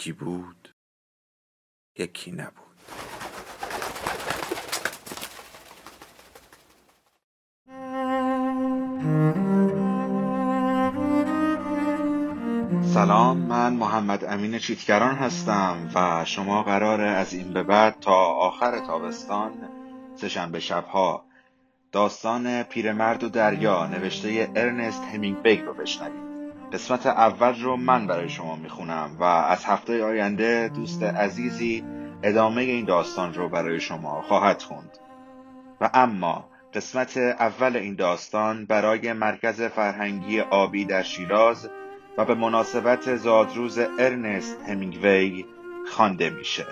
یکی بود یکی نبود. سلام من محمد امین چیتگران هستم و شما قراره از این به بعد تا آخر تابستان سهشنبه شبها داستان پیرمرد و دریا نوشته ارنست همینگوی رو بشنوید قسمت اول رو من برای شما می‌خونم و از هفته آینده دوست عزیزی ادامه این داستان رو برای شما خواهد خوند. و اما قسمت اول این داستان برای مرکز فرهنگی آبی در شیراز و به مناسبت زادروز ارنست همینگوی خوانده میشه.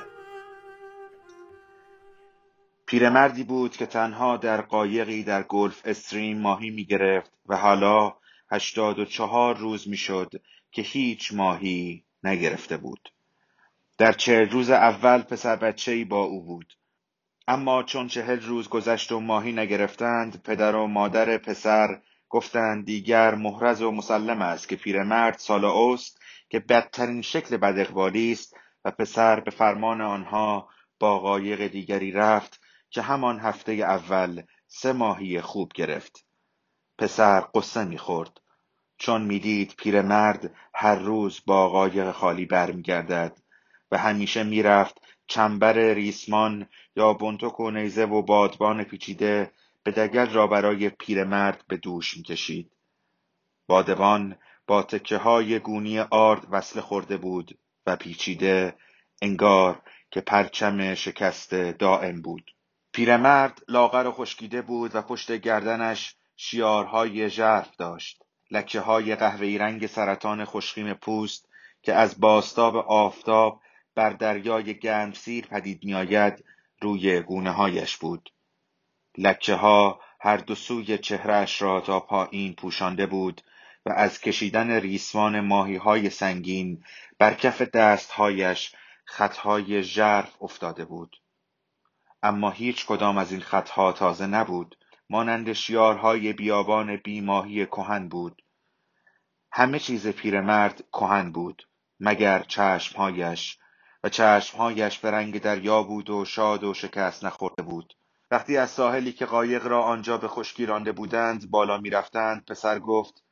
پیرمردی بود که تنها در قایقی در گلف استریم ماهی می‌گرفت و حالا هشتاد و چهار روز می‌شد که هیچ ماهی نگرفته بود. در چهل روز اول پسر بچه با او بود. اما چون چهل روز گذشت و ماهی نگرفتند پدر و مادر پسر گفتند دیگر محرز و مسلم است که پیرمرد سال اوست که بدترین شکل بداقوالی است و پسر به فرمان آنها با قایق دیگری رفت که همان هفته اول سه ماهی خوب گرفت. پسر قصه می‌خورد. چون می‌دید پیرمرد هر روز با قایق خالی برمیگردد و همیشه می‌رفت چنبر ریسمان یا بنتک و نیزه و بادبان پیچیده به دگل را برای پیرمرد به دوش می‌کشید. بادبان با تکه های گونی آرد وصله خورده بود و پیچیده انگار که پرچم شکست دائم بود. پیرمرد لاغر و خشکیده بود و پشت گردنش شیارهای ژرف داشت. لکه های قهوه‌ای رنگ سرطان خوشخیم پوست که از باستاب آفتاب بر دریای گرمسیر پدید میآید روی گونه هایش بود. لکه ها هر دو سوی چهرش را تا پایین پوشانده بود و از کشیدن ریسمان ماهی های سنگین بر کف دستهایش خطهای ژرف افتاده بود. اما هیچ کدام از این خطها تازه نبود. مانند شیارهای بیابان بیماهی کهن بود. همه چیز پیرمرد کهن بود مگر چشمهایش. و چشمهایش به رنگ دریا بود و شاد و شکست نخورده بود. وقتی از ساحلی که قایق را آنجا به خشکی رانده بودند بالا می‌رفتند پسر گفت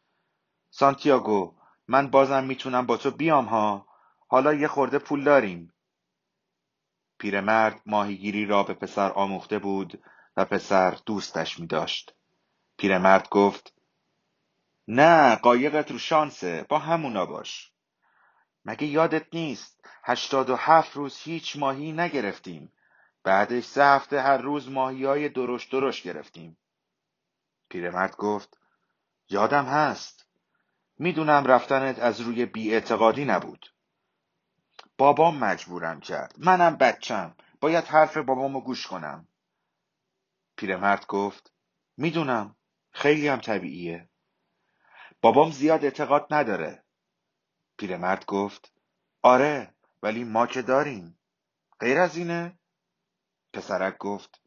سانتیاگو من بازم می‌تونم با تو بیام ها. حالا یه خورده پول داریم. پیرمرد ماهیگیری را به پسر آموخته بود و پسر دوستش می داشت. پیرمرد گفت نه قایقت رو شانسه با همونا باش. مگه یادت نیست هشتاد و هفت روز هیچ ماهی نگرفتیم بعدش سه هفته هر روز ماهی های درشت درشت گرفتیم. پیرمرد گفت یادم هست. می‌دونم رفتنت از روی بیاعتقادی نبود. بابام مجبورم کرد منم بچم باید حرف بابامو گوش کنم. پیرمرد گفت می‌دونم خیلی هم طبیعیه. بابام زیاد اعتقاد نداره. پیرمرد گفت آره ولی ما که داریم. غیر از اینه؟ پسرک گفت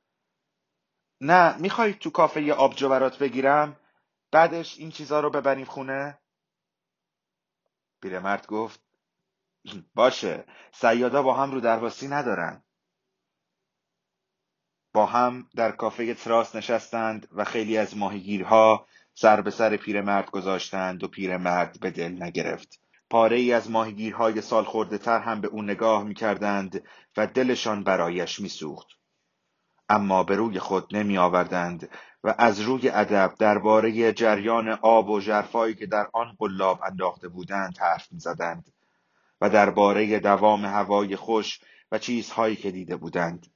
نه می‌خوای تو کافه یه آبجو برات بگیرم؟ بعدش این چیزا رو ببریم خونه؟ پیرمرد گفت باشه سیادا با هم رو درواسی ندارن. با هم در کافه تراس نشستند و خیلی از ماهیگیرها سر به سر پیرمرد گذاشتند و پیرمرد به دل نگرفت پاره ای از ماهیگیرهای سال خورده تر هم به او نگاه می کردند و دلشان برایش می سوخت. اما به روی خود نمی آوردند و از روی ادب درباره جریان آب و ژرفایی که در آن قلاب انداخته بودند حرف می زدند و درباره دوام هوای خوش و چیزهایی که دیده بودند.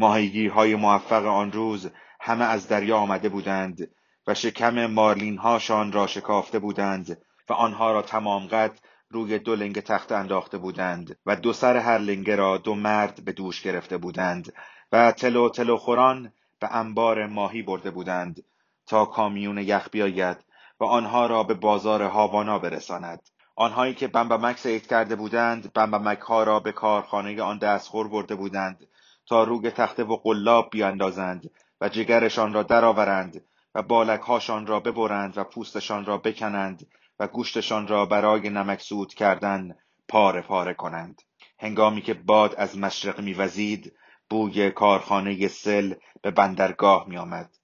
ماهیگیرهای موفق آن روز همه از دریا آمده بودند و شکم مارلین هاشان را شکافته بودند و آنها را تمام قد روی دو لنگ تخت انداخته بودند و دو سر هر لنگه را دو مرد به دوش گرفته بودند و تلو تلو خوران به انبار ماهی برده بودند تا کامیون یخ بیاید و آنها را به بازار هاوانا برساند. آنهایی که بمبمک سید کرده بودند بمبمک ها را به کارخانه آن دستخور برده بودند تا روگ تخته و قلاب بیاندازند و جگرشان را درآورند و بالکهاشان را ببرند و پوستشان را بکنند و گوشتشان را برای نمکسود کردن پاره پاره کنند. هنگامی که باد از مشرق میوزید بوی کارخانه سل به بندرگاه میآمد.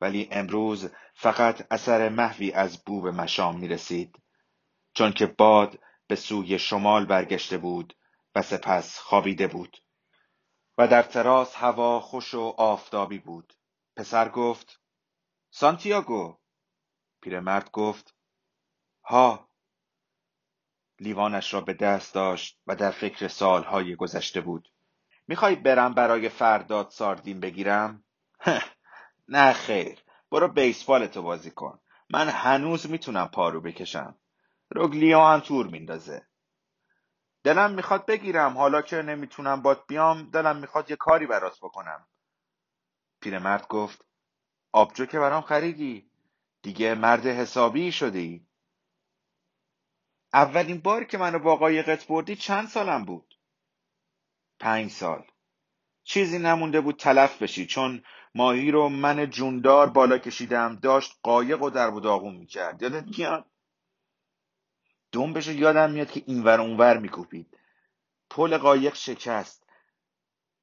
ولی امروز فقط اثر محوی از بو به مشام می رسید چون که باد به سوی شمال برگشته بود و سپس خوابیده بود. و در تراس هوا خوش و آفتابی بود. پسر گفت سانتیاگو. پیرمرد گفت ها. لیوانش را به دست داشت و در فکر سالهای گذشته بود. می‌خوای برم برای فرداد ساردین بگیرم؟ نه خیر. برو بیسبال تو بازی کن. من هنوز می‌تونم پارو بکشم. روگلیو هم تور میندازه. دلم می‌خواد بگیرم حالا که نمی‌تونم باد بیام دلم می‌خواد یه کاری برات بکنم. پیرمرد گفت آبجو که برام خریدی دیگه مرد حسابی شدی. اولین بار که منو با قایقت بردی چند سالم بود؟ پنج سال. چیزی نمونده بود تلف بشی چون ماهی رو من جوندار بالا کشیدم داشت قایق و در داغون می‌کرد. یادت میاد بشه یادم میاد که اینور اونور میکوپید پل قایق شکست.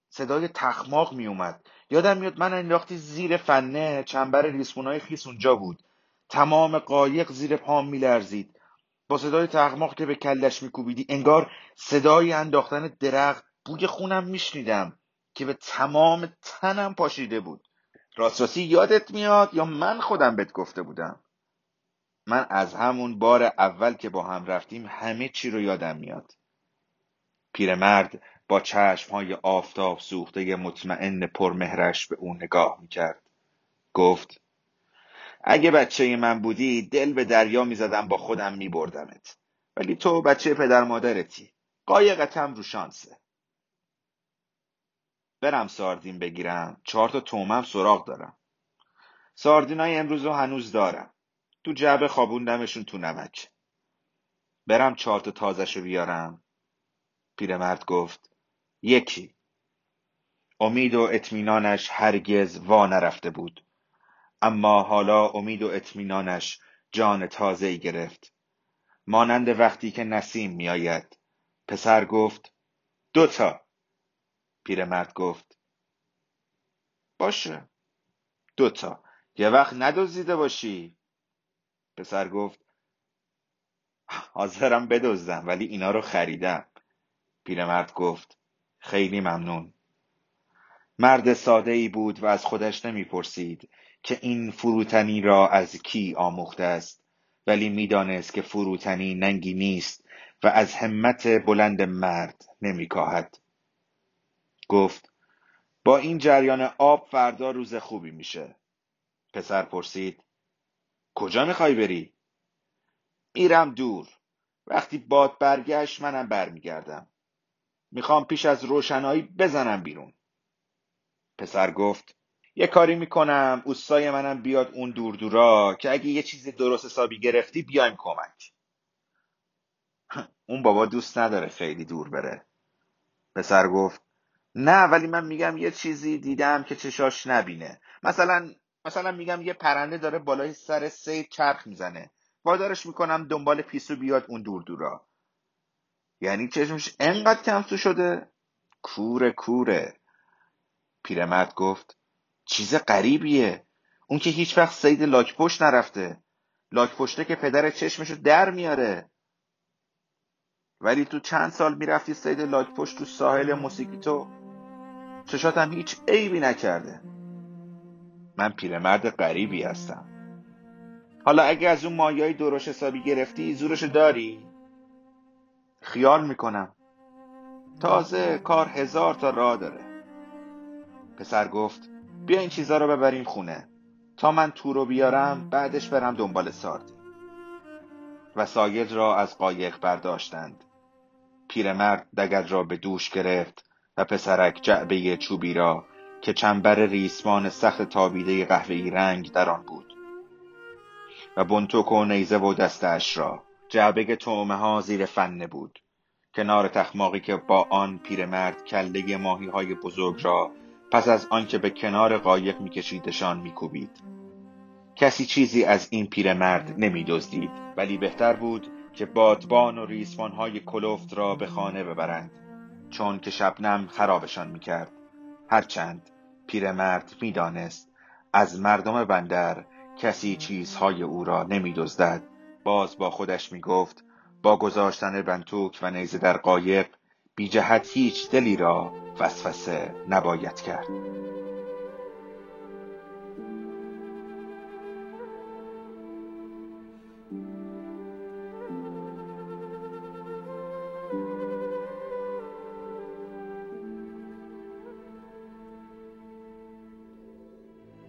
صدای تخماق میومد. یادم میاد من انداختی زیر فنه چنبر ریسمونای خیس اونجا بود. تمام قایق زیر پام میلرزید. با صدای تخماق که به کلش میکوبیدی انگار صدای انداختن درخت بوی خونم میشنیدم که به تمام تنم پاشیده بود. راستی یادت میاد یا من خودم بهت گفته بودم؟ من از همون بار اول که با هم رفتیم همه چی رو یادم میاد. پیرمرد با چشم های آفتاب سوخته مطمئن پرمهرش به او نگاه می‌کرد. گفت اگه بچه من بودی دل به دریا می‌زدم با خودم میبردمت. ولی تو بچه پدر مادرتی. قایقتم رو شانسه. برم ساردین بگیرم. چهار تا تومم سراغ دارم. ساردینای امروز رو هنوز دارم. تو جعبه خوابوندمشون تو نمک. برم چهار تا تازش رو بیارم. پیرمرد گفت یکی. امید و اطمینانش هرگز وا نرفته بود. اما حالا امید و اطمینانش جان تازه ای گرفت. مانند وقتی که نسیم میآید. پسر گفت دوتا پیرمرد گفت باشه. دوتا یه وقت ندزدیده باشی. پسر گفت حاضرم بدزدم ولی اینا رو خریدم. پیرمرد گفت خیلی ممنون. مرد ساده ای بود و از خودش نمی‌پرسید که این فروتنی را از کی آموخته است ولی می‌دانست که فروتنی ننگی نیست و از همت بلند مرد نمیکاهد. گفت با این جریان آب فردا روز خوبی میشه. پسر پرسید کجا می‌خوای بری؟ میرم دور. وقتی باد برگشت منم برمیگردم. می‌خوام پیش از روشنایی بزنم بیرون. پسر گفت یه کاری می‌کنم. اوستای منم بیاد اون دور دورا که اگه یه چیزی درست حسابی گرفتی بیایم کمک. اون بابا دوست نداره خیلی دور بره. پسر گفت نه ولی من میگم یه چیزی دیدم که چشاش نبینه. مثلا مثلا میگم یه پرنده داره بالای سر سید چرخ می‌زنه. وادارش می‌کنم دنبال پیسو بیاد اون دور دورا. یعنی چشمش انقدر کمسو شده. کوره کوره. پیرمرد گفت چیز غریبیه. اون که هیچ وقت سید لاکپشت نرفته. لاکپشته که پدر چشمشو در میاره. ولی تو چند سال می‌رفتی سید لاکپشت تو ساحل موسیقیتو چشاتم هیچ عیبی نکرده. من پیرمرد غریبی هستم. حالا اگه از اون مایای درش حسابی گرفتی زورشو داری؟ خیال می‌کنم. تازه کار هزار تا راه داره. پسر گفت بیا این چیزا رو ببریم خونه. تا من تو رو بیارم بعدش برم دنبال ساردی. وسایل را از قایق برداشتند. پیرمرد دگر را به دوش گرفت و پسرک جعبه چوبی را که چنبر ریسمان سخت تابیده قهوه‌ای رنگ در آن بود. و بنتوک و نیزه و دستش را جعبه تومه ها زیر فنه بود. کنار تخماقی که با آن پیرمرد کله ماهی های بزرگ را پس از آنکه به کنار قایق میکشیدشان میکوبید. کسی چیزی از این پیرمرد نمیدزدید ولی بهتر بود که بادبان و ریسمان های کلفت را به خانه ببرند چون که شبنم خرابشان می‌کرد. هرچند پیرمرد می‌دانست از مردم بندر کسی چیزهای او را نمیدزدد. باز با خودش می‌گفت با گذاشتن بنتوک و نیزه در قایق بی جهت هیچ دلی را وسوسه نباید کرد.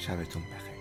شبتون بخیر.